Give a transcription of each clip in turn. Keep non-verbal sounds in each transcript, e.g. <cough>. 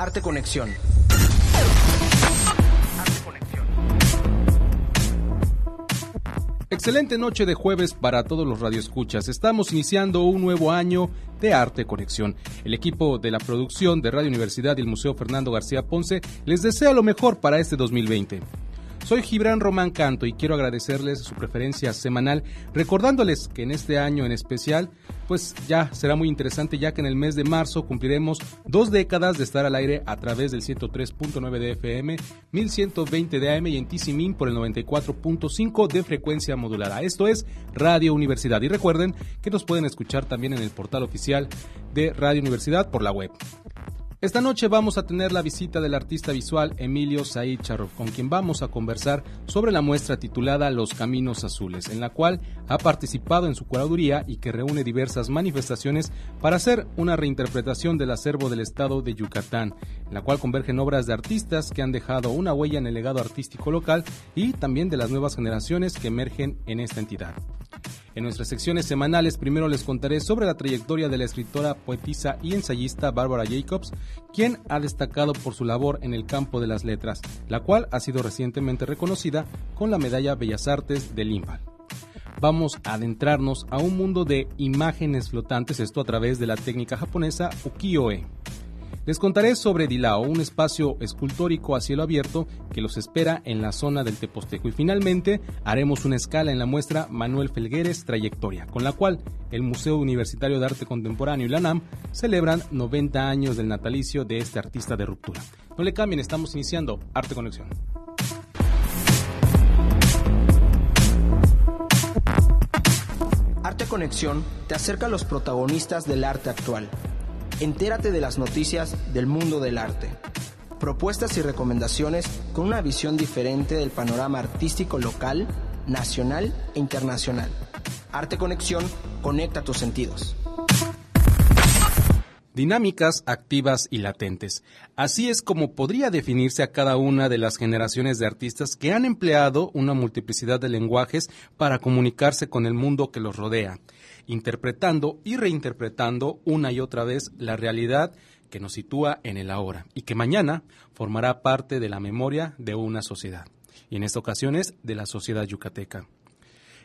Arte Conexión. Excelente noche de jueves para todos los radioescuchas. Estamos iniciando un nuevo año de Arte Conexión. El equipo de la producción de Radio Universidad y el Museo Fernando García Ponce les desea lo mejor para este 2020. Soy Gibran Román Canto y quiero agradecerles su preferencia semanal, recordándoles que en este año en especial, pues ya será muy interesante ya que en el mes de marzo cumpliremos dos décadas de estar al aire a través del 103.9 de FM, 1120 de AM y en TCMIN por el 94.5 de frecuencia modulada. Esto es Radio Universidad y recuerden que nos pueden escuchar también en el portal oficial de Radio Universidad por la web. Esta noche vamos a tener la visita del artista visual Emilio Said Charov, con quien vamos a conversar sobre la muestra titulada Los Caminos Azules, en la cual ha participado en su curaduría y que reúne diversas manifestaciones para hacer una reinterpretación del acervo del estado de Yucatán, en la cual convergen obras de artistas que han dejado una huella en el legado artístico local y también de las nuevas generaciones que emergen en esta entidad. En nuestras secciones semanales primero les contaré sobre la trayectoria de la escritora, poetisa y ensayista Barbara Jacobs, quien ha destacado por su labor en el campo de las letras, la cual ha sido recientemente reconocida con la medalla Bellas Artes del IMPAL. Vamos a adentrarnos a un mundo de imágenes flotantes, esto a través de la técnica japonesa ukiyo-e. Les contaré sobre Dilao, un espacio escultórico a cielo abierto que los espera en la zona del Teposteco. Y finalmente haremos una escala en la muestra Manuel Felgueres Trayectoria, con la cual el Museo Universitario de Arte Contemporáneo y la NAM celebran 90 años del natalicio de este artista de ruptura. No le cambien, estamos iniciando Arte Conexión. Arte Conexión te acerca a los protagonistas del arte actual Entérate de las noticias del mundo del arte. Propuestas y recomendaciones con una visión diferente del panorama artístico local, nacional e internacional. Arte Conexión conecta tus sentidos. Dinámicas, activas y latentes. Así es como podría definirse a cada una de las generaciones de artistas que han empleado una multiplicidad de lenguajes para comunicarse con el mundo que los rodea interpretando y reinterpretando una y otra vez la realidad que nos sitúa en el ahora y que mañana formará parte de la memoria de una sociedad, y en esta ocasión es de la sociedad yucateca.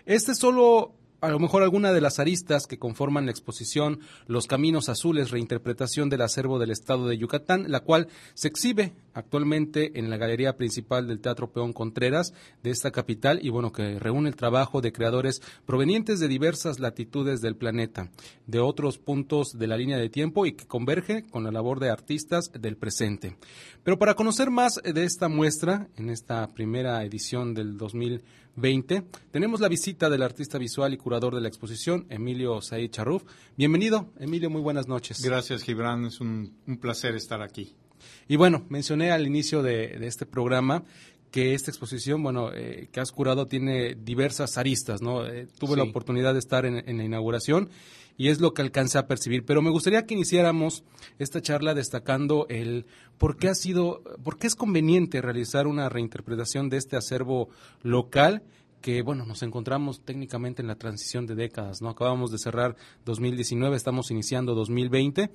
Este es solo a lo mejor alguna de las aristas que conforman la exposición Los Caminos Azules, reinterpretación del acervo del estado de Yucatán, la cual se exhibe actualmente en la galería principal del Teatro Peón Contreras de esta capital y bueno, que reúne el trabajo de creadores provenientes de diversas latitudes del planeta, de otros puntos de la línea de tiempo y que converge con la labor de artistas del presente. Pero para conocer más de esta muestra, en esta primera edición del 2020, 20. Tenemos la visita del artista visual y curador de la exposición, Emilio Said Charruf. Bienvenido, Emilio, muy buenas noches. Gracias, Gibran, es un, placer estar aquí. Y bueno, mencioné al inicio de, este programa que esta exposición, bueno, eh, que has curado tiene diversas aristas, ¿no? Eh, tuve la oportunidad de estar en, en la inauguración y es lo que alcancé a percibir. Pero me gustaría que iniciáramos esta charla destacando el por qué ha sido, por qué es conveniente realizar una reinterpretación de este acervo local que bueno, nos encontramos técnicamente en la transición de décadas, ¿no? Acabamos de cerrar 2019, estamos iniciando 2020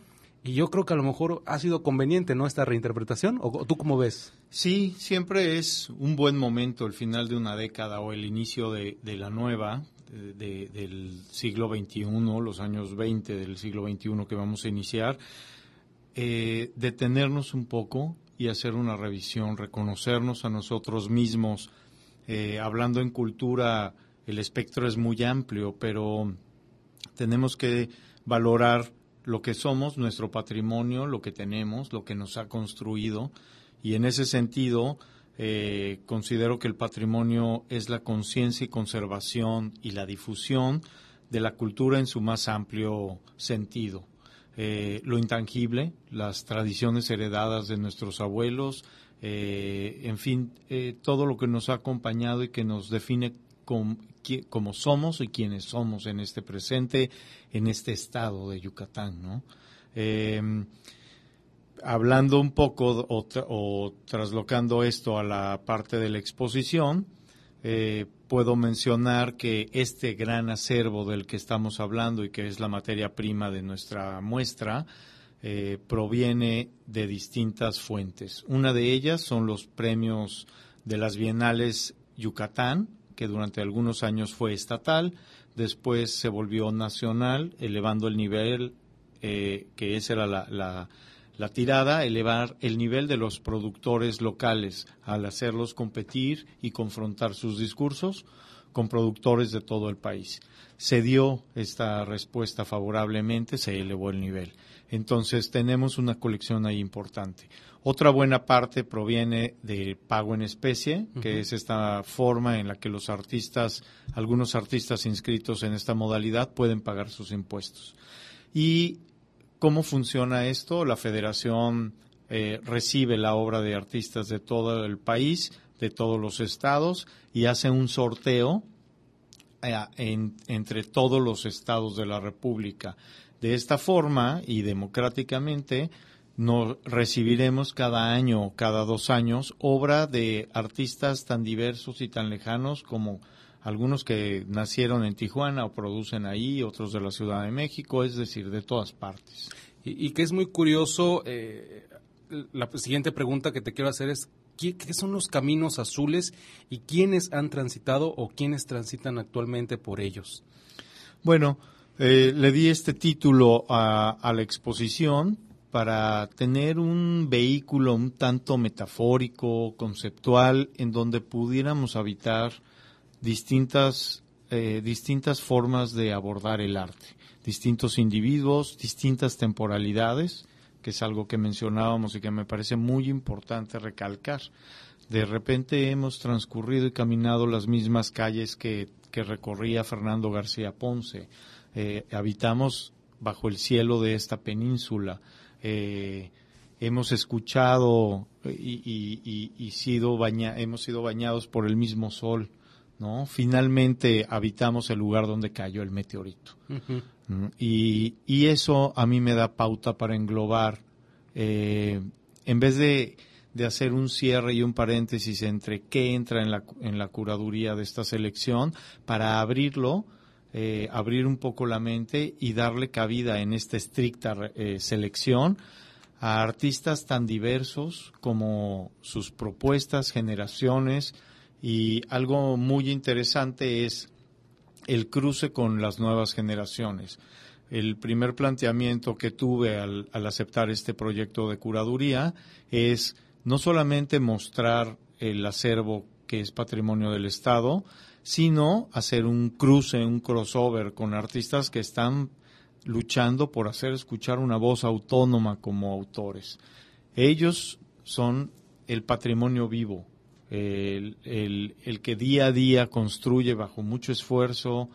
y yo creo que a lo mejor ha sido conveniente, ¿no? Esta reinterpretación, ¿o tú cómo ves? Sí, siempre es un buen momento el final de una década o el inicio de, de la nueva, del siglo XXI, los años 20 del siglo XXI que vamos a iniciar, eh, detenernos un poco y hacer una revisión, reconocernos a nosotros mismos. Eh, hablando en cultura, el espectro es muy amplio, pero tenemos que valorar lo que somos, nuestro patrimonio, lo que tenemos, lo que nos ha construido, y en ese sentido, eh, considero que el patrimonio es la conciencia y conservación y la difusión de la cultura en su más amplio sentido. Eh, lo intangible, las tradiciones heredadas de nuestros abuelos, eh, en fin, todo lo que nos ha acompañado y que nos define como somos y quienes somos en este presente, en este estado de Yucatán, ¿no? hablando un poco o, traslocando esto a la parte de la exposición, eh, puedo mencionar que este gran acervo del que estamos hablando y que es la materia prima de nuestra muestra, eh, proviene de distintas fuentes. Una de ellas son los premios de las Bienales Yucatán, que durante algunos años fue estatal, después se volvió nacional, elevando el nivel, eh, que esa era la, la tirada, elevar el nivel de los productores locales al hacerlos competir y confrontar sus discursos con productores de todo el país. Se dio esta respuesta favorablemente, se elevó el nivel. Entonces tenemos una colección ahí importante. Otra buena parte proviene del pago en especie, que es esta forma en la que los artistas, algunos artistas inscritos en esta modalidad pueden pagar sus impuestos. ¿Y cómo funciona esto? La federación eh, recibe la obra de artistas de todo el país, de todos los estados, y hace un sorteo eh, entre todos los estados de la República. De esta forma y democráticamente, nos recibiremos cada año cada dos años obra de artistas tan diversos y tan lejanos como algunos que nacieron en Tijuana o producen ahí, otros de la Ciudad de México, es decir, de todas partes. Y, que es muy curioso, eh, la siguiente pregunta que te quiero hacer es, ¿qué, son los caminos azules y quiénes han transitado o quiénes transitan actualmente por ellos? Bueno, eh, le di este título a la exposición para tener un vehículo un tanto metafórico, conceptual, en donde pudiéramos habitar distintas, eh, distintas formas de abordar el arte, distintos individuos, distintas temporalidades, que es algo que mencionábamos y que me parece muy importante recalcar. De repente hemos transcurrido y caminado las mismas calles que, que recorría Fernando García Ponce. Eh, habitamos bajo el cielo de esta península eh, hemos escuchado y, sido hemos sido bañados por el mismo sol, ¿no? Finalmente habitamos el lugar donde cayó el meteorito. Y, eso a mí me da pauta para englobar, eh, en vez de, hacer un cierre y un paréntesis entre qué entra en la, en la curaduría de esta selección, para abrirlo, eh, abrir un poco la mente y darle cabida en esta estricta eh, selección a artistas tan diversos como sus propuestas, generaciones. Y algo muy interesante es el cruce con las nuevas generaciones. El primer planteamiento que tuve al, aceptar este proyecto de curaduría es no solamente mostrar el acervo que es patrimonio del Estado, sino hacer un cruce, un crossover con artistas que están luchando por hacer escuchar una voz autónoma como autores. Ellos son el patrimonio vivo, el, que día a día construye bajo mucho esfuerzo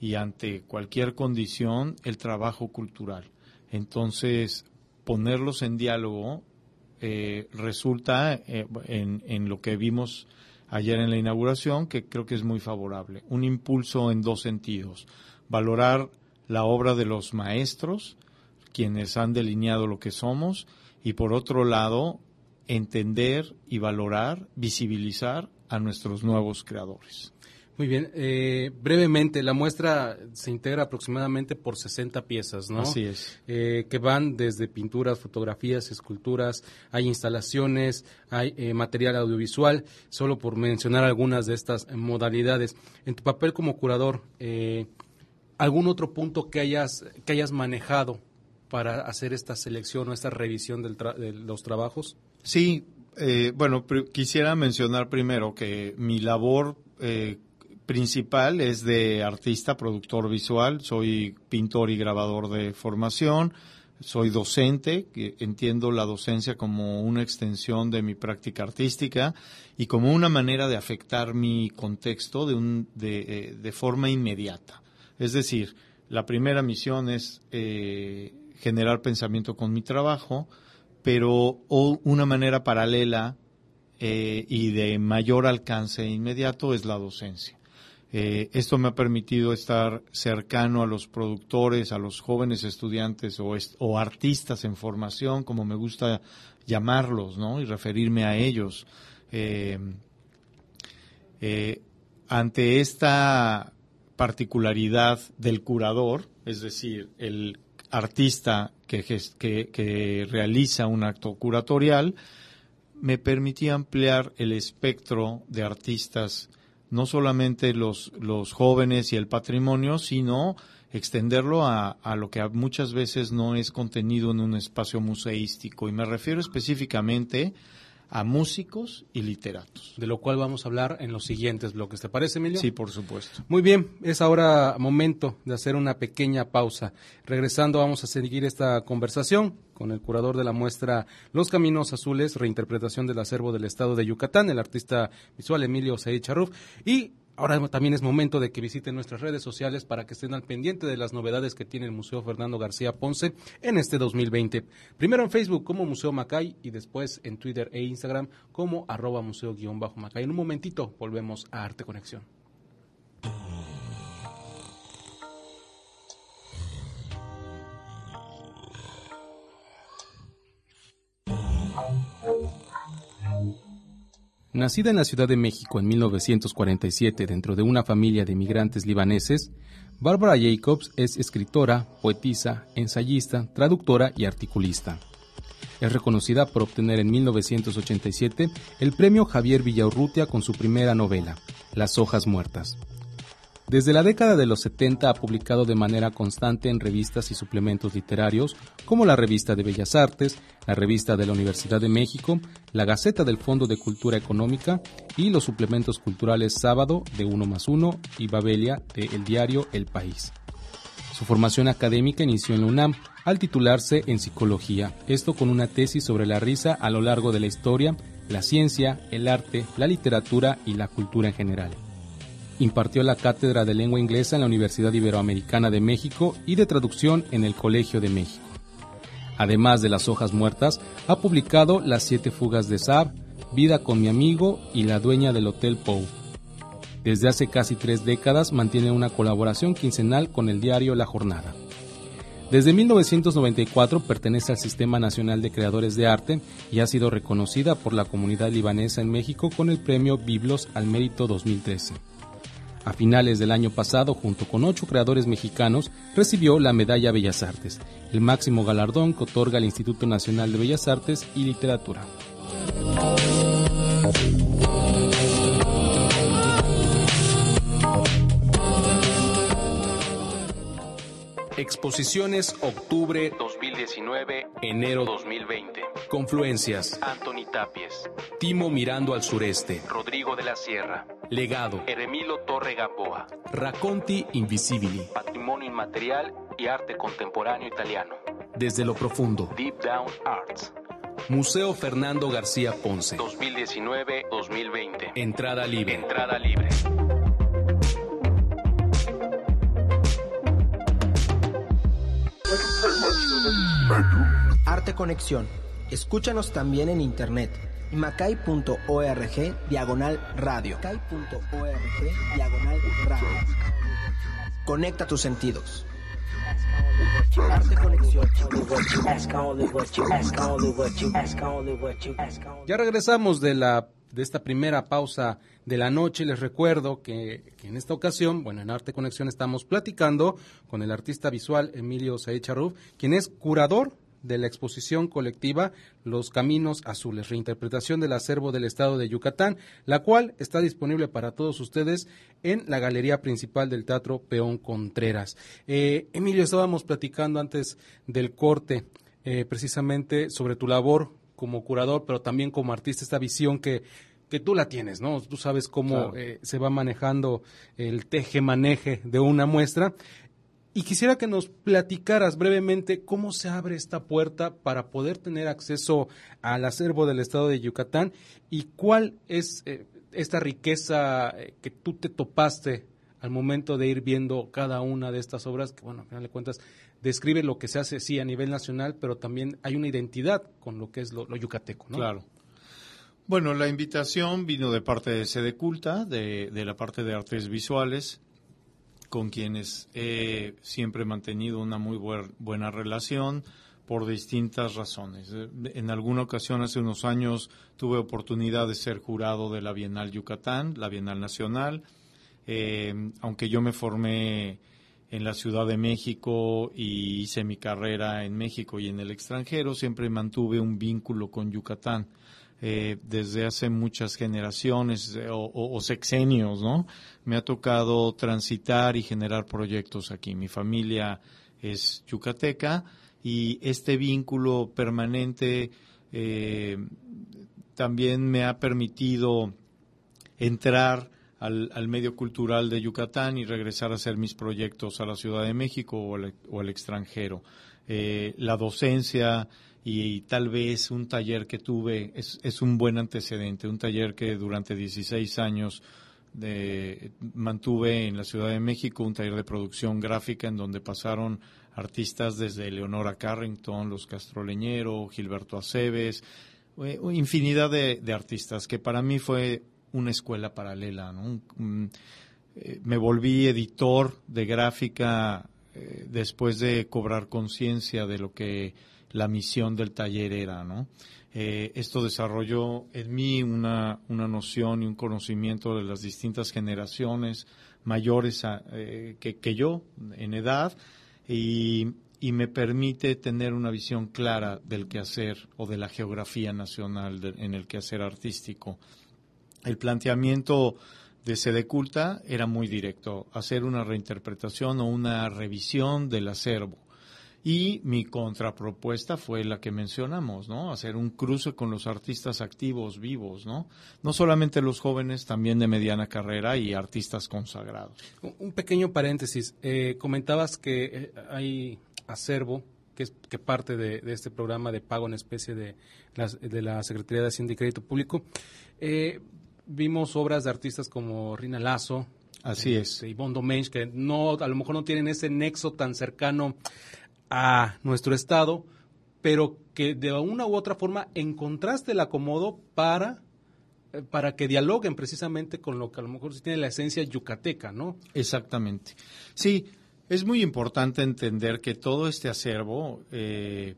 y ante cualquier condición el trabajo cultural. Entonces, ponerlos en diálogo eh, resulta eh, en, en, lo que vimos ayer en la inauguración, que creo que es muy favorable. Un impulso en dos sentidos. Valorar la obra de los maestros, quienes han delineado lo que somos, y por otro lado, entender y valorar, visibilizar a nuestros nuevos creadores. Muy bien. Eh, brevemente, la muestra se integra aproximadamente por 60 piezas, ¿no? Así es. Eh, que van desde pinturas, fotografías, esculturas, hay instalaciones, hay eh, material audiovisual, solo por mencionar algunas de estas modalidades. En tu papel como curador, ¿algún otro punto que hayas, que hayas manejado para hacer esta selección o esta revisión de los trabajos? Sí, bueno, quisiera mencionar primero que mi labor principal es de artista, productor visual, soy pintor y grabador de formación, soy docente, entiendo la docencia como una extensión de mi práctica artística y como una manera de afectar mi contexto de, un, de, eh, forma inmediata. Es decir, la primera misión es eh, generar pensamiento con mi trabajo, pero una manera paralela eh, y de mayor alcance inmediato es la docencia. Eh, esto me ha permitido estar cercano a los productores, a los jóvenes estudiantes o, artistas en formación, como me gusta llamarlos, ¿no? Y referirme a ellos. Eh, ante esta particularidad del curador, es decir, el artista que, que, realiza un acto curatorial, me permitía ampliar el espectro de artistas, no solamente los, los jóvenes y el patrimonio, sino extenderlo a, a, lo que muchas veces no es contenido en un espacio museístico. Y me refiero específicamente músicos y literatos. De lo cual vamos a hablar en los siguientes bloques. ¿Te parece, Emilio? Sí, por supuesto. Muy bien, es ahora momento de hacer una pequeña pausa. Regresando vamos a seguir esta conversación con el curador de la muestra Los Caminos Azules, reinterpretación del acervo del estado de Yucatán, el artista visual Emilio Said Charruf, y Ahora también es momento de que visiten nuestras redes sociales para que estén al pendiente de las novedades que tiene el Museo Fernando García Ponce en este 2020. Primero en Facebook como Museo Macay y después en Twitter e Instagram como arroba museo-macay. En un momentito volvemos a Arte Conexión. Nacida en la Ciudad de México en 1947 dentro de una familia de migrantes libaneses, Barbara Jacobs es escritora, poetisa, ensayista, traductora y articulista. Es reconocida por obtener en 1987 el premio Javier Villaurrutia con su primera novela, Las hojas muertas. Desde la década de los 70 ha publicado de manera constante en revistas y suplementos literarios como la Revista de Bellas Artes, la Revista de la Universidad de México, la Gaceta del Fondo de Cultura Económica y los suplementos culturales Sábado de Uno más Uno y Babelia de el diario El País. Su formación académica inició en la UNAM al titularse en psicología, esto con una tesis sobre la risa a lo largo de la historia, la ciencia, el arte, la literatura y la cultura en general. Impartió la cátedra de lengua inglesa en la Universidad Iberoamericana de México y de traducción en el Colegio de México. Además de Las hojas muertas, ha publicado Las siete fugas de Saab, Vida con mi amigo y La dueña del Hotel Pou. Desde hace casi tres décadas mantiene una colaboración quincenal con el diario La Jornada. Desde 1994 pertenece al Sistema Nacional de Creadores de Arte y ha sido reconocida por la comunidad libanesa en México con el premio Biblos al Mérito 2013. A finales del año pasado, junto con ocho creadores mexicanos, recibió la Medalla Bellas Artes, el máximo galardón que otorga el Instituto Nacional de Bellas Artes y Literatura. Exposiciones Octubre 2019, enero 2020. Confluencias. Anthony Tapies. Timo mirando al sureste. Rodrigo de la Sierra. Legado. Eremilo Torre Gamboa. Racconti Invisibili. Patrimonio inmaterial y arte contemporáneo italiano. Desde lo profundo. Deep Down Arts. Museo Fernando García Ponce. 2019-2020. Entrada libre. Entrada libre. Arte Conexión. Escúchanos también en internet. macay.org diagonal radio. Macay.org diagonal radio. Conecta tus sentidos. Arte Conexión. Ya regresamos de la de esta primera pausa de la noche. Les recuerdo que, en esta ocasión, bueno, en Arte Conexión estamos platicando con el artista visual Emilio Said quien es curador de la exposición colectiva Los Caminos Azules, reinterpretación del acervo del estado de Yucatán, la cual está disponible para todos ustedes en la galería principal del Teatro Peón Contreras. Eh, Emilio, estábamos platicando antes del corte eh, precisamente sobre tu labor como curador, pero también como artista, esta visión que, que tú la tienes, ¿no? Tú sabes cómo eh, se va manejando el teje-maneje de una muestra. Y quisiera que nos platicaras brevemente cómo se abre esta puerta para poder tener acceso al acervo del estado de Yucatán y cuál es eh, esta riqueza eh, que tú te topaste al momento de ir viendo cada una de estas obras, que bueno, al final de cuentas describe lo que se hace, sí, a nivel nacional, pero también hay una identidad con lo que es lo, yucateco, ¿no? Claro. Bueno, la invitación vino de parte de Sede Culta, de, la parte de artes visuales, con quienes he siempre mantenido una muy buena relación por distintas razones. En alguna ocasión, hace unos años, tuve oportunidad de ser jurado de la Bienal Yucatán, la Bienal Nacional, eh, aunque yo me formé en la Ciudad de México y hice mi carrera en México y en el extranjero, siempre mantuve un vínculo con Yucatán. Eh, desde hace muchas generaciones eh, o, sexenios, ¿no? Me ha tocado transitar y generar proyectos aquí. Mi familia es yucateca y este vínculo permanente eh, también me ha permitido entrar al, medio cultural de Yucatán y regresar a hacer mis proyectos a la Ciudad de México o al, extranjero. Eh, la docencia y, tal vez un taller que tuve es, un buen antecedente, un taller que durante 16 años mantuve en la Ciudad de México, un taller de producción gráfica en donde pasaron artistas desde Leonora Carrington, Los Castroleñero, Gilberto Aceves, eh, infinidad de, artistas que para mí fue una escuela paralela. Eh, me volví editor de gráfica eh, después de cobrar conciencia de lo que la misión del taller era. Eh, esto desarrolló en mí una, una, noción y un conocimiento de las distintas generaciones mayores que, yo en edad y, y, me permite tener una visión clara del quehacer o de la geografía nacional en el quehacer artístico el planteamiento de Sede Culta era muy directo, hacer una reinterpretación o una revisión del acervo. Y mi contrapropuesta fue la que mencionamos, ¿no? Hacer un cruce con los artistas activos, vivos, ¿no? No solamente los jóvenes, también de mediana carrera y artistas consagrados. Un pequeño paréntesis. Eh, comentabas que eh, hay acervo que es que parte de, este programa de pago en especie de, de la Secretaría de Hacienda y Crédito Público. Eh, vimos obras de artistas como Rina Lazo. Así es. Este, y Bondo Mensch, que no, a lo mejor no tienen ese nexo tan cercano a nuestro estado, pero que de una u otra forma encontraste el acomodo para, eh, para que dialoguen precisamente con lo que a lo mejor tiene la esencia yucateca, ¿no? Exactamente. Sí, es muy importante entender que todo este acervo eh,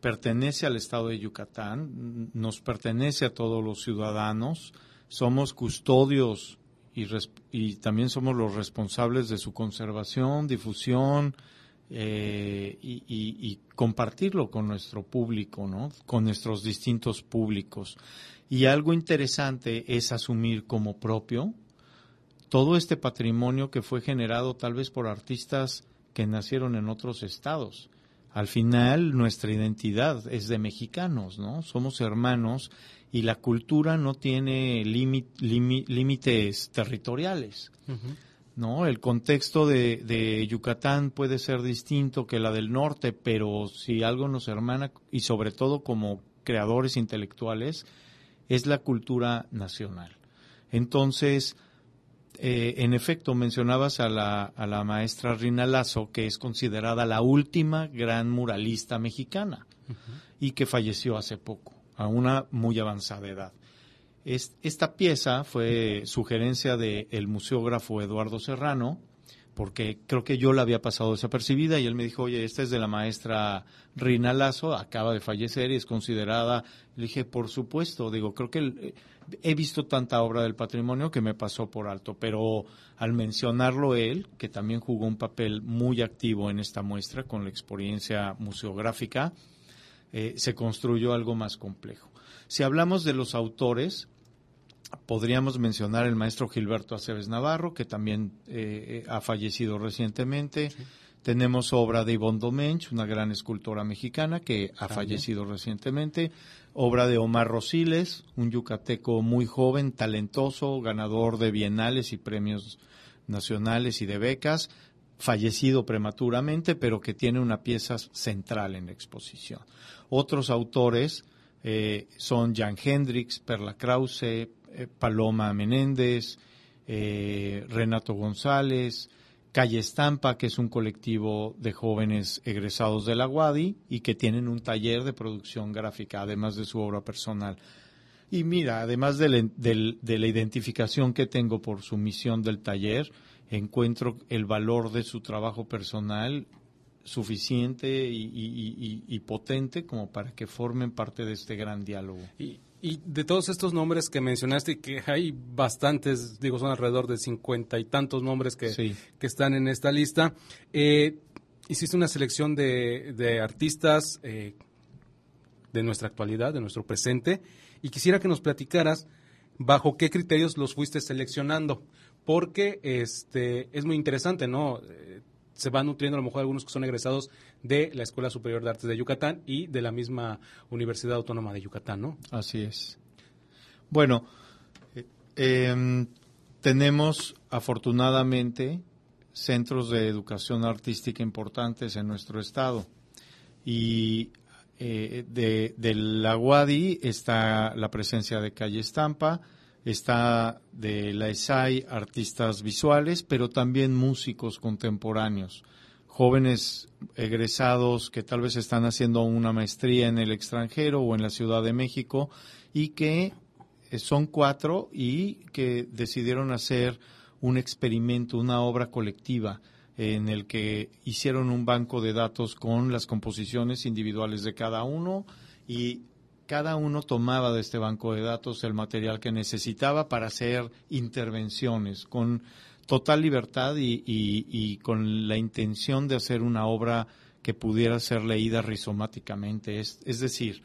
pertenece al estado de Yucatán, nos pertenece a todos los ciudadanos, somos custodios y, también somos los responsables de su conservación, difusión eh, y, compartirlo con nuestro público, ¿no? con nuestros distintos públicos. Y algo interesante es asumir como propio todo este patrimonio que fue generado tal vez por artistas que nacieron en otros estados al final nuestra identidad es de mexicanos, ¿no? Somos hermanos y la cultura no tiene límites territoriales. ¿No? El contexto de, Yucatán puede ser distinto que la del norte, pero si algo nos hermana, y sobre todo como creadores intelectuales, es la cultura nacional. Entonces, eh, en efecto, mencionabas a la, a la maestra Rina Lazo, que es considerada la última gran muralista mexicana y que falleció hace poco a una muy avanzada edad. Esta pieza fue sugerencia del museógrafo Eduardo Serrano, porque creo que yo la había pasado desapercibida y él me dijo, oye, esta es de la maestra Rina Lazo, acaba de fallecer y es considerada. Le dije, por supuesto, digo, creo que eh, he visto tanta obra del patrimonio que me pasó por alto, pero al mencionarlo él, que también jugó un papel muy activo en esta muestra con la experiencia museográfica, eh, se construyó algo más complejo. Si hablamos de los autores, podríamos mencionar el maestro Gilberto Aceves Navarro, que también eh, ha fallecido recientemente. Tenemos obra de Ivonne Domench, una gran escultora mexicana que ha fallecido recientemente. Obra de Omar Rosiles, un yucateco muy joven, talentoso, ganador de bienales y premios nacionales y de becas fallecido prematuramente, pero que tiene una pieza central en la exposición. Otros autores eh, son Jan Hendricks, Perla Krause, eh, Paloma Menéndez, eh, Renato González, Calle Estampa, que es un colectivo de jóvenes egresados de la UADI y que tienen un taller de producción gráfica, además de su obra personal. Y mira, además de la identificación que tengo por su misión del taller, encuentro el valor de su trabajo personal suficiente y, potente como para que formen parte de este gran diálogo. Y, de todos estos nombres que mencionaste, que hay bastantes, digo, son alrededor de cincuenta y tantos nombres que, que están en esta lista, eh, hiciste una selección de, de artistas eh, de nuestra actualidad, de nuestro presente, y quisiera que nos platicaras bajo qué criterios los fuiste seleccionando, porque este es muy interesante, ¿no? Eh, se van nutriendo a lo mejor algunos que son egresados de la Escuela Superior de Artes de Yucatán y de la misma Universidad Autónoma de Yucatán, ¿no? Así es. Bueno, eh, em, tenemos afortunadamente centros de educación artística importantes en nuestro estado y eh, de, la UADI está la presencia de Calle Estampa, está de la ESAI artistas visuales, pero también músicos contemporáneos, jóvenes egresados que tal vez están haciendo una maestría en el extranjero o en la Ciudad de México y que eh, son cuatro y que decidieron hacer un experimento, una obra colectiva en el que hicieron un banco de datos con las composiciones individuales de cada uno y cada uno tomaba de este banco de datos el material que necesitaba para hacer intervenciones con total libertad y, con la intención de hacer una obra que pudiera ser leída rizomáticamente. Es, es decir,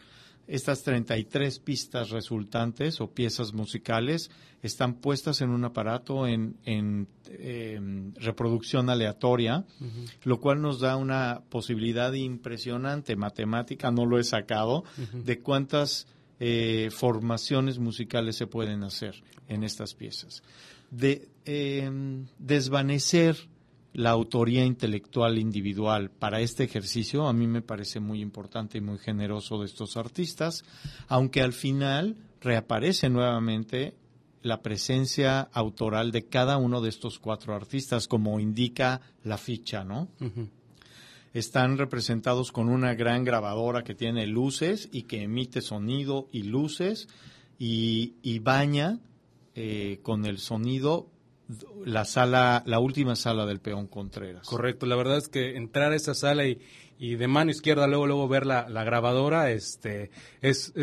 estas 33 pistas resultantes o piezas musicales están puestas en un aparato en, en em, reproducción aleatoria, lo cual nos da una posibilidad impresionante matemática, no lo he sacado, de cuántas eh, formaciones musicales se pueden hacer en estas piezas. De em, desvanecer la autoría intelectual individual para este ejercicio a mí me parece muy importante y muy generoso de estos artistas, aunque al final reaparece nuevamente la presencia autoral de cada uno de estos cuatro artistas, como indica la ficha, ¿no? Están representados con una gran grabadora que tiene luces y que emite sonido y luces y, baña eh, con el sonido la sala, la última sala del peón Contreras. Correcto, la verdad es que entrar a esa sala y, y de mano izquierda luego luego ver la, la grabadora, este, es,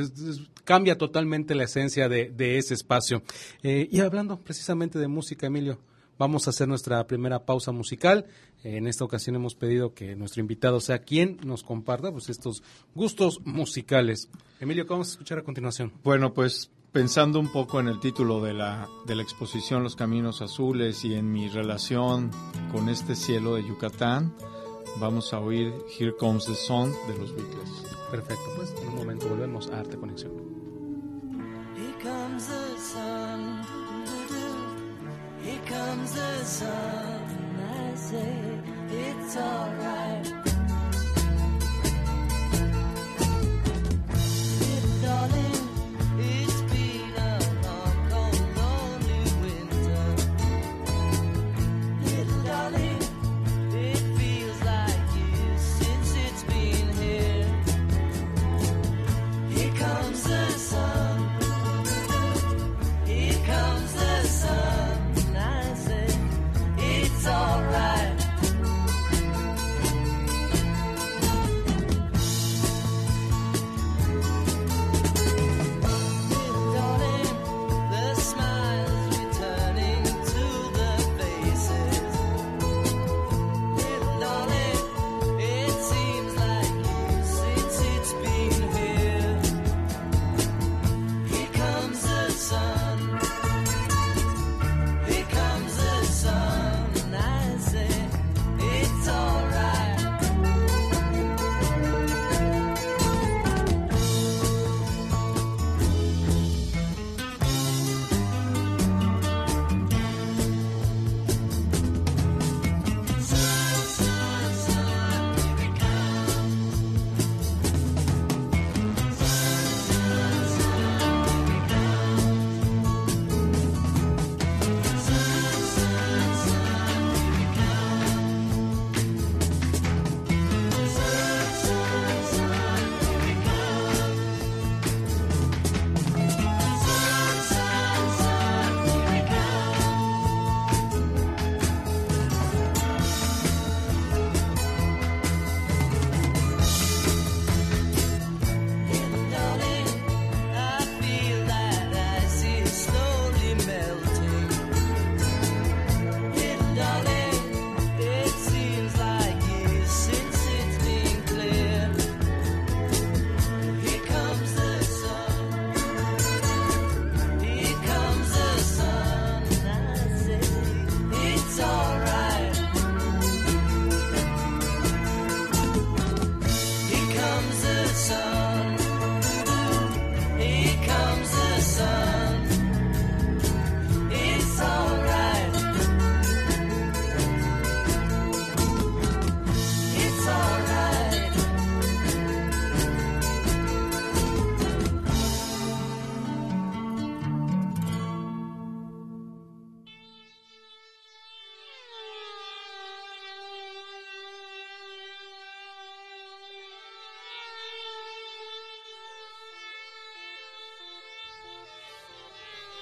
cambia totalmente la esencia de, de ese espacio. Eh, y hablando precisamente de música, Emilio, vamos a hacer nuestra primera pausa musical. En esta ocasión hemos pedido que nuestro invitado sea quien nos comparta pues estos gustos musicales. Emilio, ¿qué vamos a escuchar a continuación? Bueno, pues pensando un poco en el título de la, de la exposición Los Caminos Azules y en mi relación con este cielo de Yucatán, vamos a oír Here Comes the Sun de los Beatles. Perfecto, pues en un momento volvemos a Arte Conexión. Here comes the sun, here comes the sun, I say it's alright.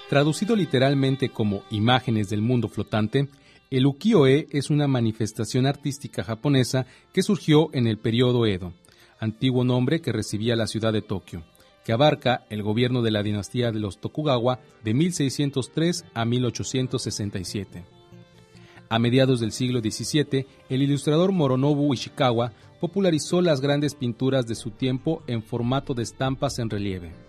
Traducido literalmente como imágenes del mundo flotante, el ukiyo-e es una manifestación artística japonesa que surgió en el periodo Edo, antiguo nombre que recibía la ciudad de Tokio, que abarca el gobierno de la dinastía de los Tokugawa de 1603 a 1867. A mediados del siglo XVII, el ilustrador Moronobu Ishikawa popularizó las grandes pinturas de su tiempo en formato de estampas en relieve.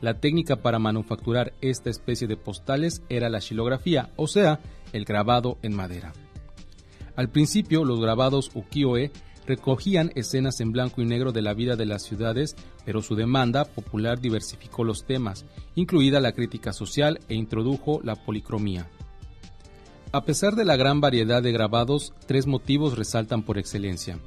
La técnica para manufacturar esta especie de postales era la xilografía, o sea, el grabado en madera. Al principio, los grabados ukiyo-e recogían escenas en blanco y negro de la vida de las ciudades, pero su demanda popular diversificó los temas, incluida la crítica social e introdujo la policromía. A pesar de la gran variedad de grabados, tres motivos resaltan por excelencia.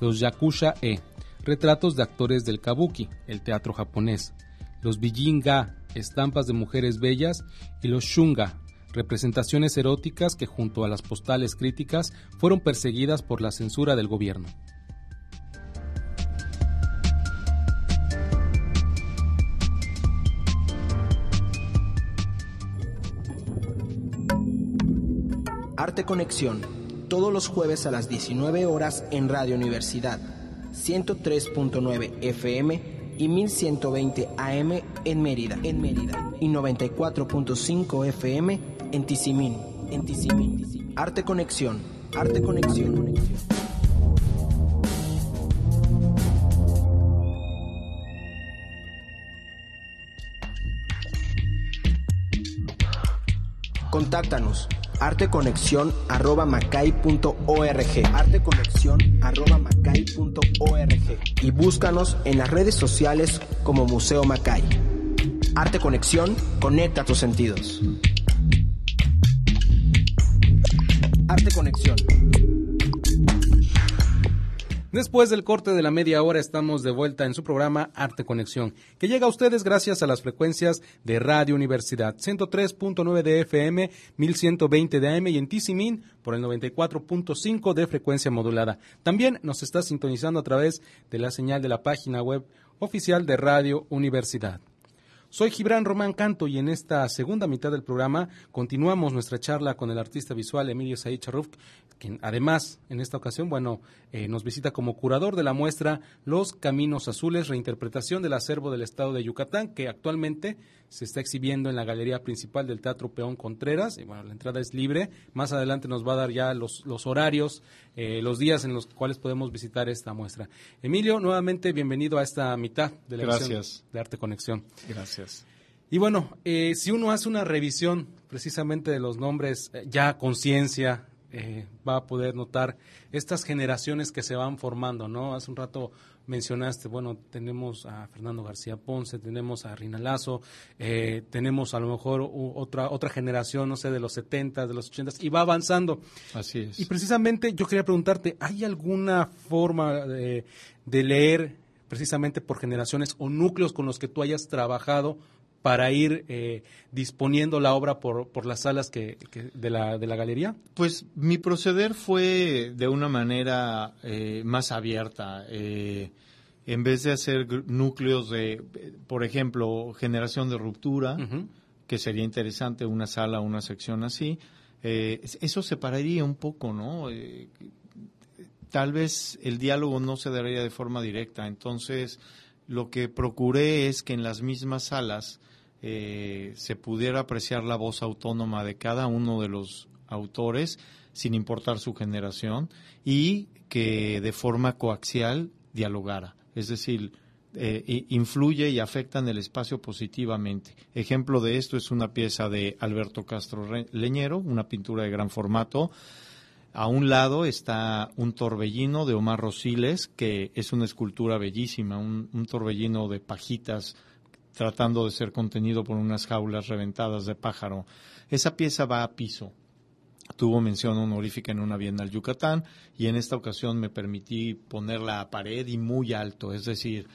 Los yakusha-e, retratos de actores del kabuki, el teatro japonés. Los bijin-ga, estampas de mujeres bellas. Y los shunga, representaciones eróticas que junto a las postales críticas fueron perseguidas por la censura del gobierno. Arte Conexión, todos los jueves a las 19 horas en Radio Universidad, 103.9 FM y 1120 AM en Mérida, en Mérida y 94.5 FM en Tizimín, en Tizimín. Arte Conexión, Arte Conexión. Contáctanos arteconexión.macay.org arteconexión.macay.org y búscanos en las redes sociales como Museo Macay. Arte Conexión, conecta tus sentidos. Arte Conexión. Después del corte de la media hora estamos de vuelta en su programa Arte Conexión, que llega a ustedes gracias a las frecuencias de Radio Universidad 103.9 de FM, 1120 de AM y en Tizimín por el 94.5 de frecuencia modulada. También nos está sintonizando a través de la señal de la página web oficial de Radio Universidad. Soy Gibran Román Canto y en esta segunda mitad del programa continuamos nuestra charla con el artista visual Emilio Said Charruf, quien además en esta ocasión, bueno, eh, nos visita como curador de la muestra Los Caminos Azules, reinterpretación del acervo del estado de Yucatán, que actualmente se está exhibiendo en la galería principal del Teatro Peón Contreras. Y bueno, la entrada es libre. Más adelante nos va a dar ya los, los horarios, eh, los días en los cuales podemos visitar esta muestra. Emilio, nuevamente bienvenido a esta mitad de la Gracias. de Arte Conexión. Gracias. Y bueno, eh, si uno hace una revisión precisamente de los nombres, eh, ya conciencia, eh, va a poder notar estas generaciones que se van formando, ¿no? Hace un rato mencionaste, bueno, tenemos a Fernando García Ponce, tenemos a Rina Lazo, eh, tenemos a lo mejor otra otra generación, no sé, de los 70, de los 80 y va avanzando. Así es. Y precisamente yo quería preguntarte, ¿hay alguna forma de, de leer precisamente por generaciones o núcleos con los que tú hayas trabajado para ir eh, disponiendo la obra por, por las salas que, de, la, de la galería? Pues mi proceder fue de una manera eh, más abierta. Eh, en vez de hacer núcleos de, por ejemplo, generación de ruptura, que sería interesante una sala, una sección así, eso separaría un poco, ¿no? tal vez el diálogo no se daría de forma directa. Entonces, lo que procuré es que en las mismas salas eh, se pudiera apreciar la voz autónoma de cada uno de los autores, sin importar su generación, y que de forma coaxial dialogara. Es decir, eh, influye y afecta en el espacio positivamente. Ejemplo de esto es una pieza de Alberto Castro Leñero, una pintura de gran formato. A un lado está un torbellino de Omar Rosiles, que es una escultura bellísima, un torbellino de pajitas tratando de ser contenido por unas jaulas reventadas de pájaro. Esa pieza va a piso. Tuvo mención honorífica en una Bienal Yucatán y en esta ocasión me permití ponerla a pared y muy alto, es decir,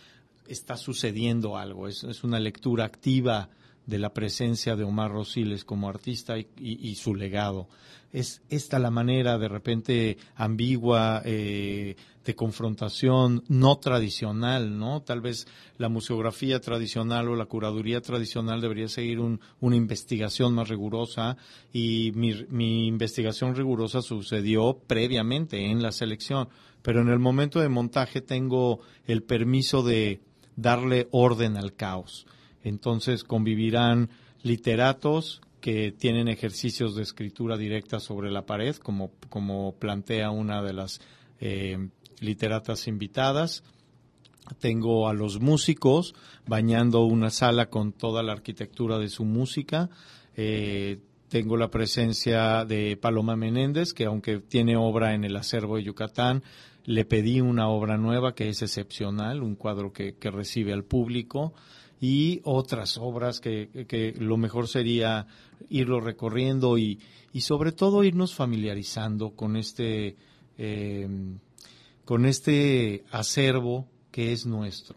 está sucediendo algo, es, una lectura activa de la presencia de Omar Rosiles como artista y, su legado. Es esta la manera de repente ambigua eh, de confrontación no tradicional, ¿no? Tal vez la museografía tradicional o la curaduría tradicional debería seguir una investigación más rigurosa y mi, mi investigación rigurosa sucedió previamente en la selección, pero en el momento de montaje tengo el permiso de darle orden al caos entonces convivirán literatos que tienen ejercicios de escritura directa sobre la pared, como, como plantea una de las eh, literatas invitadas. Tengo a los músicos bañando una sala con toda la arquitectura de su música. Eh, tengo la presencia de Paloma Menéndez, que aunque tiene obra en el acervo de Yucatán, le pedí una obra nueva que es excepcional, un cuadro que, que recibe al público y otras obras que, que lo mejor sería irlo recorriendo y, y, sobre todo irnos familiarizando con este, eh, con este acervo que es nuestro.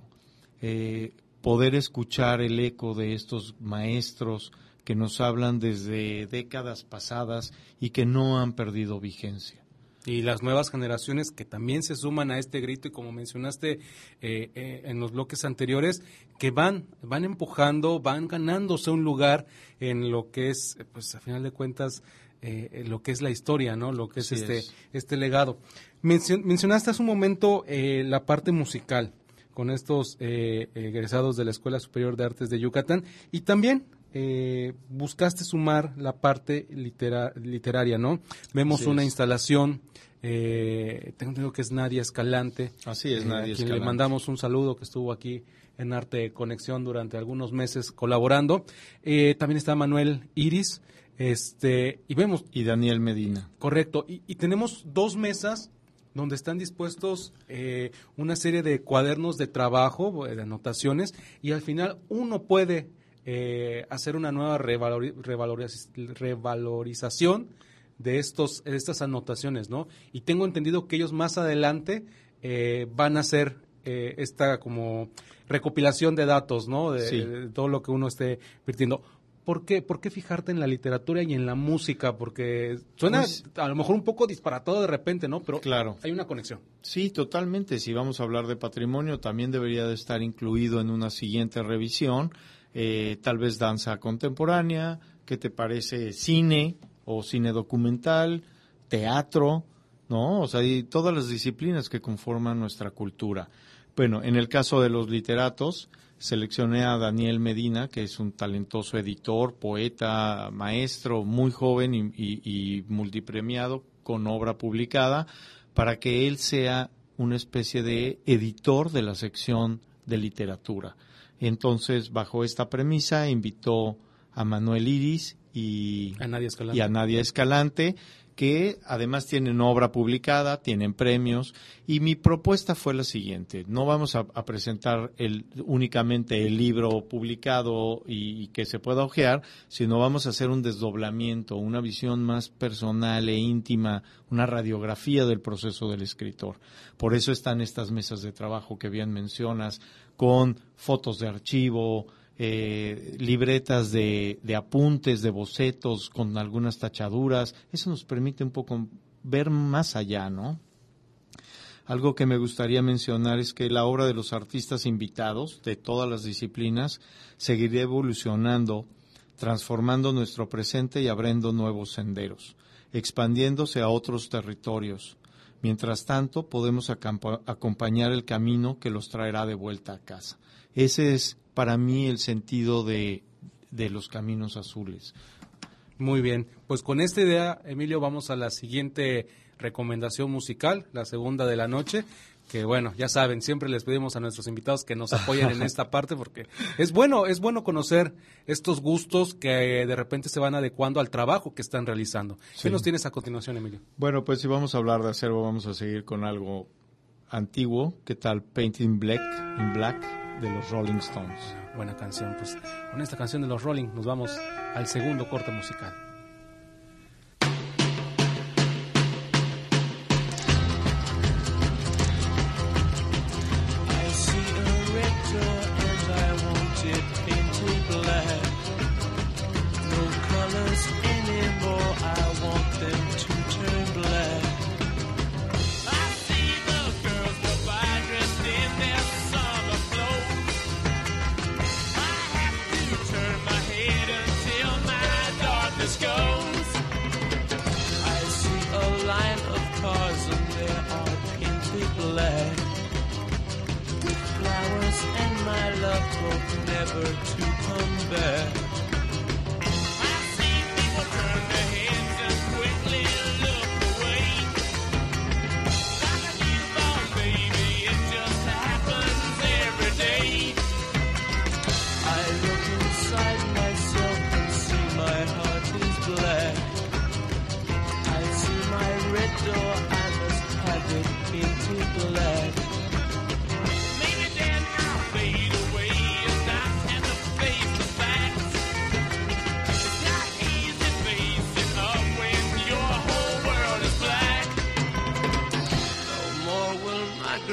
Eh, poder escuchar el eco de estos maestros que nos hablan desde décadas pasadas y que no han perdido vigencia y las nuevas generaciones que también se suman a este grito y como mencionaste eh, eh, en los bloques anteriores que van van empujando van ganándose un lugar en lo que es pues a final de cuentas eh, lo que es la historia no lo que es este este legado. Mencionaste hace un momento la parte musical con estos egresados de la Escuela Superior de Artes de Yucatán y también eh, buscaste sumar la parte literaria, ¿no? Vemos una instalación, eh, tengo entendido que es Nadia Escalante. Así es, eh, Nadia quien le mandamos un saludo que estuvo aquí en Arte Conexión durante algunos meses colaborando. Eh, también está Manuel Iris, este, y vemos... Y Daniel Medina. Correcto, y, y tenemos dos mesas donde están dispuestos una serie de cuadernos de trabajo, de anotaciones, y al final uno puede eh, hacer una nueva revalorización de estos estas anotaciones, ¿no? Y tengo entendido que ellos más adelante eh, van a hacer eh, esta como recopilación de datos, ¿no? De, todo lo que uno esté virtiendo. ¿Por qué, ¿Por qué fijarte en la literatura y en la música? Porque suena pues a lo mejor un poco disparatado de repente, ¿no? Pero claro. hay una conexión. Sí, totalmente. Si vamos a hablar de patrimonio, también debería de estar incluido en una siguiente revisión eh, tal vez danza contemporánea, ¿qué te parece cine o cine documental, teatro, ¿no? O sea, todas las disciplinas que conforman nuestra cultura. Bueno, en el caso de los literatos, seleccioné a Daniel Medina, que es un talentoso editor, poeta, maestro, muy joven y, y multipremiado con obra publicada, para que él sea una especie de editor de la sección de literatura. Entonces, bajo esta premisa, invitó a Manuel Iris y a Nadia Escalante, y a Nadia Escalante que además tienen obra publicada, tienen premios, y mi propuesta fue la siguiente, no vamos a, presentar el, únicamente el libro publicado y, que se pueda ojear, sino vamos a hacer un desdoblamiento, una visión más personal e íntima, una radiografía del proceso del escritor. Por eso están estas mesas de trabajo que bien mencionas, con fotos de archivo, eh, libretas de, de, apuntes, de bocetos con algunas tachaduras. Eso nos permite un poco ver más allá, ¿no? Algo que me gustaría mencionar es que la obra de los artistas invitados de todas las disciplinas seguirá evolucionando, transformando nuestro presente y abriendo nuevos senderos, expandiéndose a otros territorios. Mientras tanto, podemos acompañar el camino que los traerá de vuelta a casa. Ese es para mí el sentido de, los caminos azules. Muy bien, pues con esta idea, Emilio, vamos a la siguiente recomendación musical, la segunda de la noche, que bueno, ya saben, siempre les pedimos a nuestros invitados que nos apoyen en <laughs> esta parte porque es bueno, es bueno conocer estos gustos que de repente se van adecuando al trabajo que están realizando. ¿Qué nos tienes a continuación, Emilio? Bueno, pues si vamos a hablar de acervo, vamos a seguir con algo antiguo. ¿Qué tal Painting Black in Black? De los Rolling Stones. Buena canción, pues con esta canción de los Rolling nos vamos al segundo corte musical. Love hope never to come back.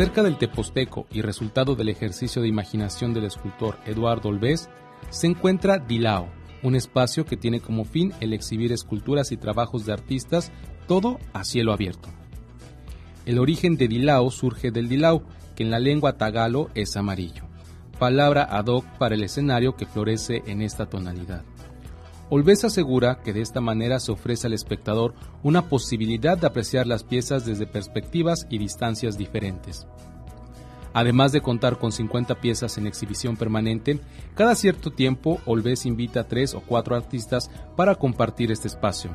Cerca del Teposteco y resultado del ejercicio de imaginación del escultor Eduardo Olvés, se encuentra Dilao, un espacio que tiene como fin el exhibir esculturas y trabajos de artistas, todo a cielo abierto. El origen de Dilao surge del Dilao, que en la lengua tagalo es amarillo, palabra ad hoc para el escenario que florece en esta tonalidad. Olvés asegura que de esta manera se ofrece al espectador una posibilidad de apreciar las piezas desde perspectivas y distancias diferentes. Además de contar con 50 piezas en exhibición permanente, cada cierto tiempo Olvés invita a tres o cuatro artistas para compartir este espacio.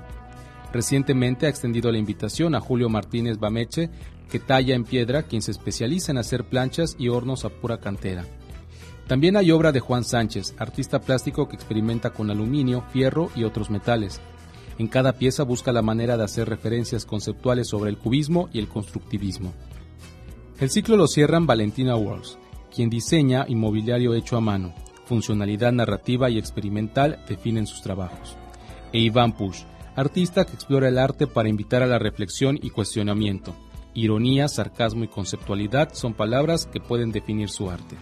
Recientemente ha extendido la invitación a Julio Martínez Bameche, que talla en piedra, quien se especializa en hacer planchas y hornos a pura cantera. También hay obra de Juan Sánchez, artista plástico que experimenta con aluminio, fierro y otros metales. En cada pieza busca la manera de hacer referencias conceptuales sobre el cubismo y el constructivismo. El ciclo lo cierran Valentina Walls, quien diseña inmobiliario hecho a mano, funcionalidad narrativa y experimental definen sus trabajos. E Iván Push, artista que explora el arte para invitar a la reflexión y cuestionamiento. Ironía, sarcasmo y conceptualidad son palabras que pueden definir su arte.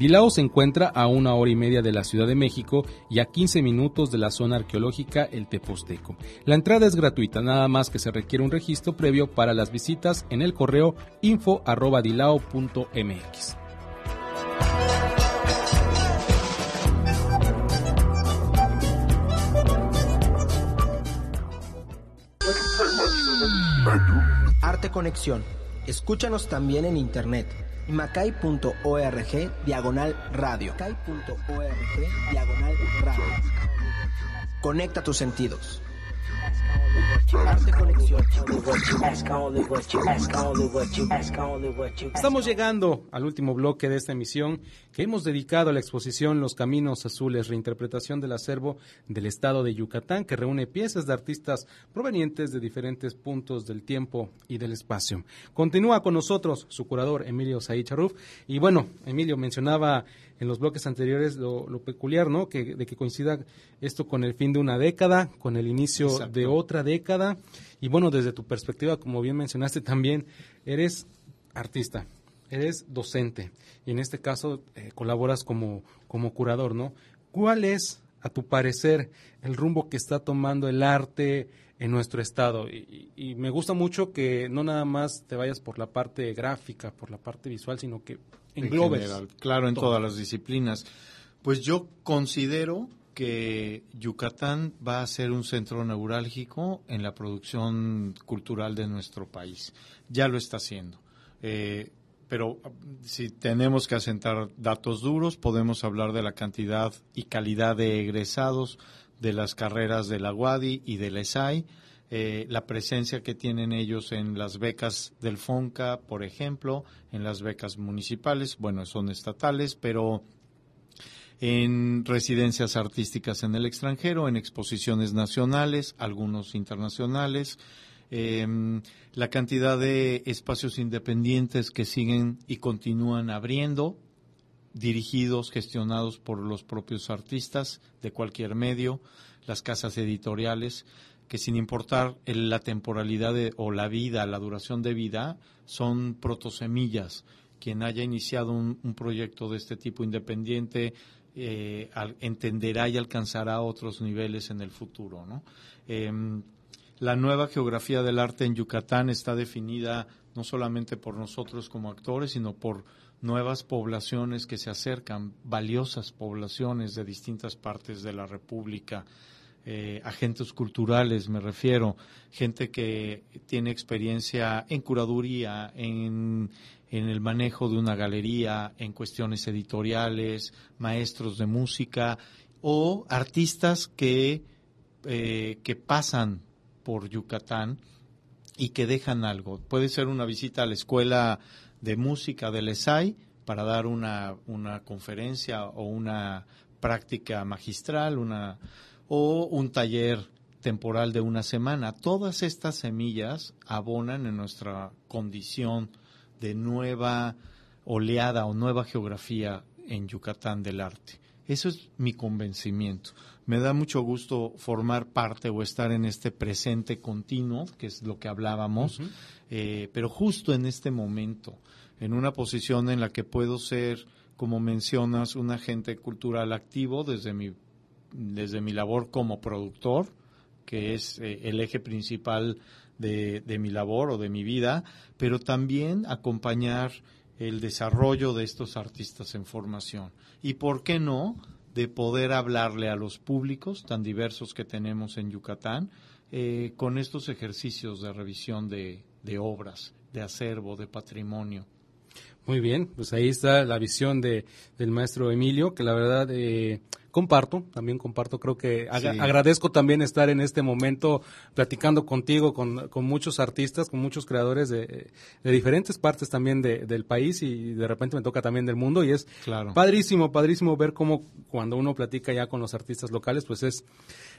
Dilao se encuentra a una hora y media de la Ciudad de México y a 15 minutos de la zona arqueológica El Teposteco. La entrada es gratuita, nada más que se requiere un registro previo para las visitas en el correo info@dilao.mx. Arte Conexión. Escúchanos también en internet. macay.org diagonal radio. macay.org diagonal radio. Conecta tus sentidos. Estamos llegando al último bloque de esta emisión que hemos dedicado a la exposición Los Caminos Azules, reinterpretación del acervo del estado de Yucatán, que reúne piezas de artistas provenientes de diferentes puntos del tiempo y del espacio. Continúa con nosotros su curador Emilio Said Charruf. Y bueno, Emilio mencionaba en los bloques anteriores lo, lo peculiar, ¿no? Que, de que coincida esto con el fin de una década, con el inicio Exacto. de otra década. Y bueno, desde tu perspectiva, como bien mencionaste también, eres artista, eres docente y en este caso eh, colaboras como, como curador, ¿no? ¿Cuál es, a tu parecer, el rumbo que está tomando el arte en nuestro estado? Y, y- y me gusta mucho que no nada más te vayas por la parte gráfica, por la parte visual, sino que en general, claro, en todo. todas las disciplinas. Pues yo considero que Yucatán va a ser un centro neurálgico en la producción cultural de nuestro país. Ya lo está haciendo. Eh, pero si tenemos que asentar datos duros, podemos hablar de la cantidad y calidad de egresados de las carreras de la UADI y de la ESAI, eh, la presencia que tienen ellos en las becas del FONCA, por ejemplo, en las becas municipales, bueno, son estatales, pero en residencias artísticas en el extranjero, en exposiciones nacionales, algunos internacionales, eh, la cantidad de espacios independientes que siguen y continúan abriendo, dirigidos, gestionados por los propios artistas de cualquier medio, las casas editoriales, que sin importar la temporalidad o la vida, la duración de vida, son protosemillas. Quien haya iniciado un, proyecto de este tipo independiente eh, entenderá y alcanzará otros niveles en el futuro. Em, la nueva geografía del arte en Yucatán está definida no solamente por nosotros como actores, sino por nuevas poblaciones que se acercan, valiosas poblaciones de distintas partes de la República, eh, agentes culturales me refiero, gente que tiene experiencia en curaduría, en, en el manejo de una galería, en cuestiones editoriales, maestros de música o artistas que, eh, que pasan por Yucatán y que dejan algo. Puede ser una visita a la escuela de música del ESAI para dar una, una conferencia o una práctica magistral, una, o un taller temporal de una semana. Todas estas semillas abonan en nuestra condición de nueva oleada o nueva geografía en Yucatán del arte. Eso es mi convencimiento. Me da mucho gusto formar parte o estar en este presente continuo, que es lo que hablábamos, eh, pero justo en este momento, en una posición en la que puedo ser, como mencionas, un agente cultural activo desde mi, desde mi labor como productor, que es eh, el eje principal de, de mi labor o de mi vida, pero también acompañar el desarrollo de estos artistas en formación. Y por qué no, de poder hablarle a los públicos tan diversos que tenemos en Yucatán eh, con estos ejercicios de revisión de, de obras, de acervo, de patrimonio. Muy bien, pues ahí está la visión de, del maestro Emilio, que la verdad eh, comparto, también comparto, creo que Sí. agradezco también estar en este momento platicando contigo, con, con muchos artistas, con muchos creadores de, de diferentes partes también de- del país y de repente me toca también del mundo y es Claro. padrísimo, padrísimo ver cómo cuando uno platica ya con los artistas locales, pues es,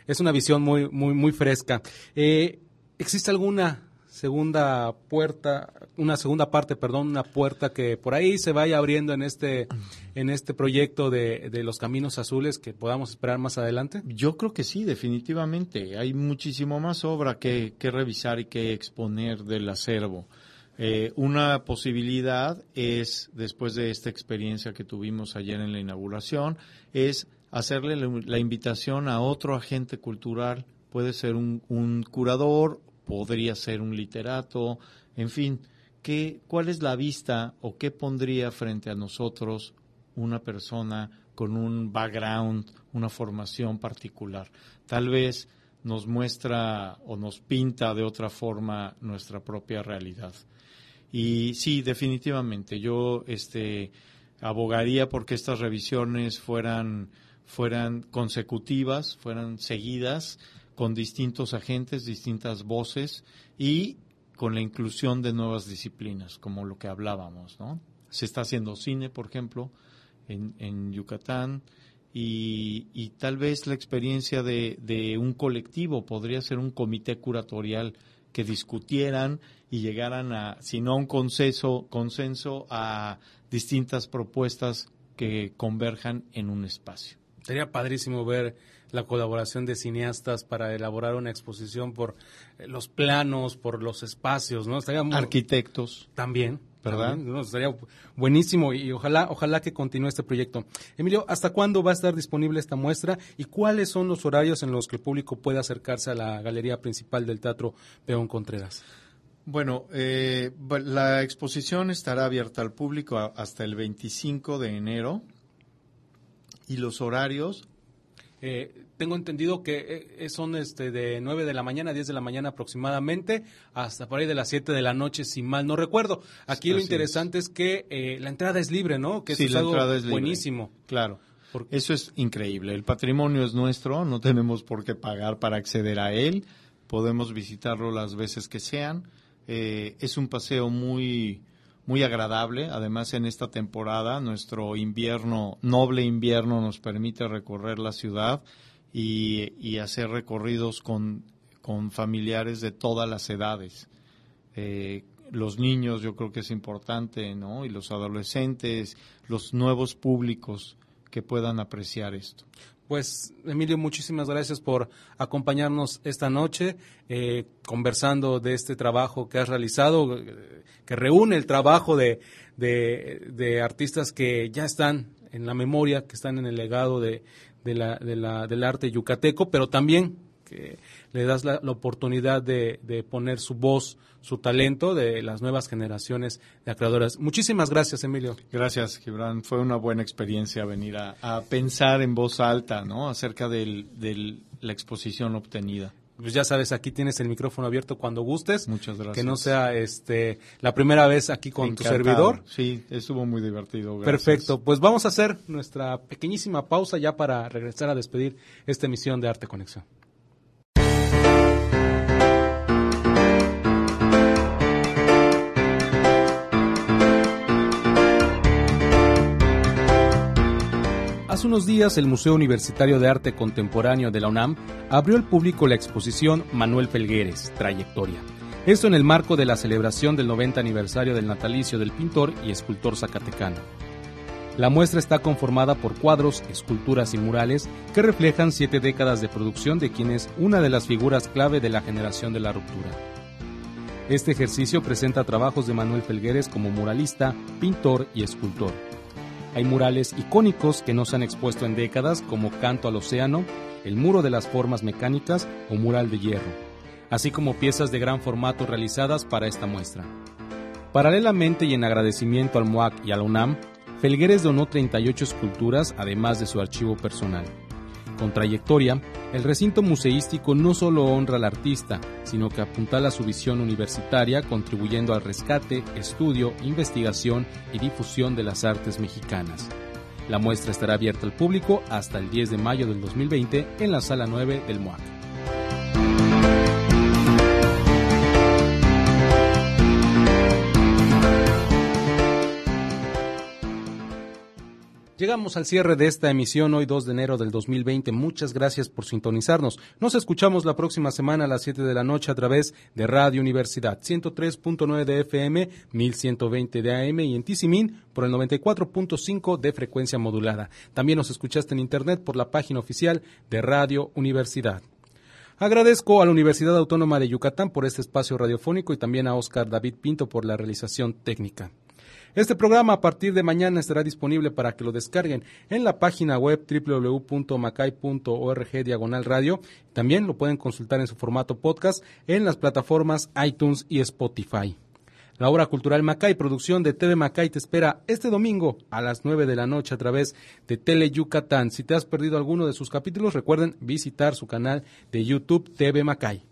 es una visión muy, muy, muy fresca. Eh, ¿Existe alguna segunda puerta, una segunda parte, perdón, una puerta que por ahí se vaya abriendo en este, en este proyecto de, de los caminos azules que podamos esperar más adelante? Yo creo que sí, definitivamente. Hay muchísimo más obra que, que revisar y que exponer del acervo. Eh, una posibilidad es, después de esta experiencia que tuvimos ayer en la inauguración, es hacerle la, invitación a otro agente cultural. Puede ser un, un curador, podría ser un literato, en fin. ¿qué, ¿Cuál es la vista o qué pondría frente a nosotros una persona con un background, una formación particular. Tal vez nos muestra o nos pinta de otra forma nuestra propia realidad. Y sí, definitivamente, yo este, abogaría porque estas revisiones fueran, fueran consecutivas, fueran seguidas, con distintos agentes, distintas voces y con la inclusión de nuevas disciplinas, como lo que hablábamos, ¿no? Se está haciendo cine, por ejemplo, en, en Yucatán, y, tal vez la experiencia de, de un colectivo podría ser un comité curatorial que discutieran y llegaran a, si no a un consenso, consenso, a distintas propuestas que converjan en un espacio. Sería padrísimo ver la colaboración de cineastas para elaborar una exposición por eh, los planos, por los espacios, ¿no? Estaría muy- Arquitectos, También. ¿Verdad? también, ¿no? Estaría buenísimo y ojalá, ojalá que continúe este proyecto. Emilio, ¿hasta cuándo va a estar disponible esta muestra y cuáles son los horarios en los que el público puede acercarse a la galería principal del Teatro Peón Contreras? Bueno, eh, la exposición estará abierta al público hasta el 25 de enero y los horarios, Eh, tengo entendido que eh, son este de 9 de la mañana a 10 de la mañana aproximadamente, hasta por ahí de las 7 de la noche, si mal no recuerdo. Aquí lo interesante es, que eh, la entrada es libre, ¿no? Que Sí, es la algo entrada es libre. buenísimo. claro. Porque- Eso es increíble. El patrimonio es nuestro, no tenemos por qué pagar para acceder a él. Podemos visitarlo las veces que sean. Eh, es un paseo muy, muy agradable. Además, en esta temporada, nuestro invierno, noble invierno, nos permite recorrer la ciudad y, y hacer recorridos con, con familiares de todas las edades. Eh, los niños yo creo que es importante, ¿no? Y los adolescentes, los nuevos públicos que puedan apreciar esto. Pues, Emilio, muchísimas gracias por acompañarnos esta noche, eh, conversando de este trabajo que has realizado, eh, que reúne el trabajo de, de, artistas que ya están en la memoria, que están en el legado de, de la, de la, del arte yucateco, pero también que le das la, la oportunidad de poner su voz, su talento de las nuevas generaciones de creadoras. Muchísimas gracias, Emilio. Gracias, Gibran. Fue una buena experiencia venir a, a pensar en voz alta, ¿no? Acerca de la exposición obtenida. Pues ya sabes, aquí tienes el micrófono abierto cuando gustes. Muchas gracias. Que no sea este la primera vez aquí con tu servidor. Sí, estuvo muy divertido. gracias. Perfecto. Pues vamos a hacer nuestra pequeñísima pausa ya para regresar a despedir esta emisión de Arte Conexión. Hace unos días el Museo Universitario de Arte Contemporáneo de la UNAM abrió al público la exposición Manuel Felgueres, Trayectoria. Esto en el marco de la celebración del 90 aniversario del natalicio del pintor y escultor zacatecano. La muestra está conformada por cuadros, esculturas y murales que reflejan siete décadas de producción de quien es una de las figuras clave de la generación de la ruptura. Este ejercicio presenta trabajos de Manuel Felgueres como muralista, pintor y escultor. Hay murales icónicos que no se han expuesto en décadas como Canto al Océano, el Muro de las Formas Mecánicas o Mural de Hierro, así como piezas de gran formato realizadas para esta muestra. Paralelamente y en agradecimiento al MOAC y a la UNAM, Felgueres donó 38 esculturas además de su archivo personal. Con trayectoria, el recinto museístico no solo honra al artista, sino que apuntala su visión universitaria contribuyendo al rescate, estudio, investigación y difusión de las artes mexicanas. La muestra estará abierta al público hasta el 10 de mayo del 2020 en la sala 9 del MOAC. Llegamos al cierre de esta emisión hoy 2 de enero del 2020. Muchas gracias por sintonizarnos. Nos escuchamos la próxima semana a las 7 de la noche a través de Radio Universidad 103.9 de FM, 1120 de AM y en Tizimín por el 94.5 de frecuencia modulada. También nos escuchaste en internet por la página oficial de Radio Universidad. Agradezco a la Universidad Autónoma de Yucatán por este espacio radiofónico y también a Oscar David Pinto por la realización técnica. Este programa a partir de mañana estará disponible para que lo descarguen en la página web www.macay.org diagonal radio. También lo pueden consultar en su formato podcast en las plataformas iTunes y Spotify. La obra cultural Macay, producción de TV Macay, te espera este domingo a las 9 de la noche a través de Tele Yucatán. Si te has perdido alguno de sus capítulos, recuerden visitar su canal de YouTube TV Macay.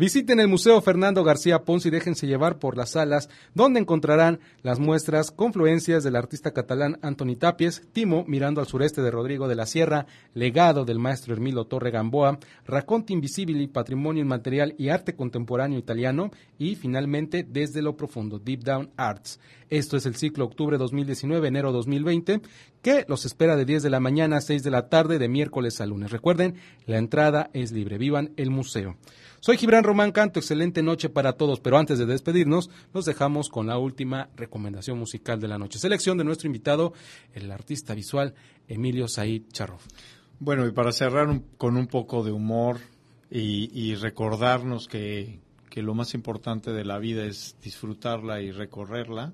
Visiten el Museo Fernando García Ponce y déjense llevar por las salas, donde encontrarán las muestras Confluencias del artista catalán Antoni Tapies, Timo mirando al sureste de Rodrigo de la Sierra, Legado del maestro Hermilo Torre Gamboa, Racconti Invisibili, Patrimonio Inmaterial y Arte Contemporáneo Italiano y finalmente Desde lo Profundo, Deep Down Arts. Esto es el ciclo octubre 2019, enero 2020, que los espera de 10 de la mañana a 6 de la tarde, de miércoles a lunes. Recuerden, la entrada es libre. Vivan el museo. Soy Gibran Román Canto, excelente noche para todos, pero antes de despedirnos, nos dejamos con la última recomendación musical de la noche. Selección de nuestro invitado, el artista visual Emilio Said Charrof. Bueno, y para cerrar un- con un poco de humor y, y recordarnos que, que lo más importante de la vida es disfrutarla y recorrerla,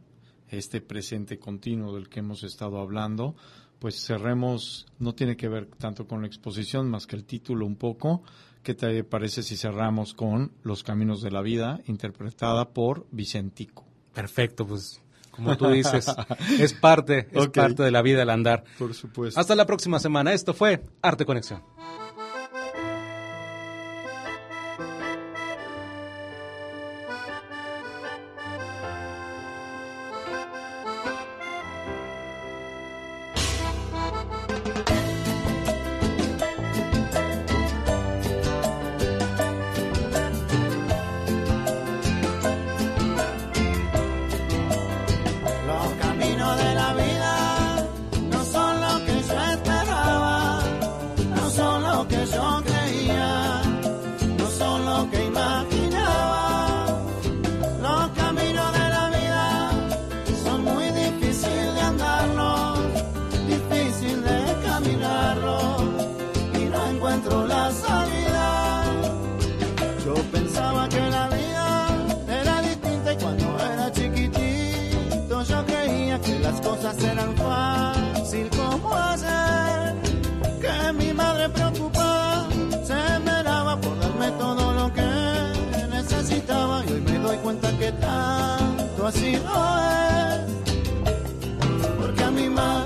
este presente continuo del que hemos estado hablando, pues cerremos, no tiene que ver tanto con la exposición más que el título un poco. ¿Qué te parece si cerramos con Los Caminos de la Vida, interpretada por Vicentico? Perfecto, pues como tú dices, <laughs> es parte, es parte de la vida el andar. Por supuesto. Hasta la próxima semana. Esto fue Arte Conexión. Así no es. Porque a mi madre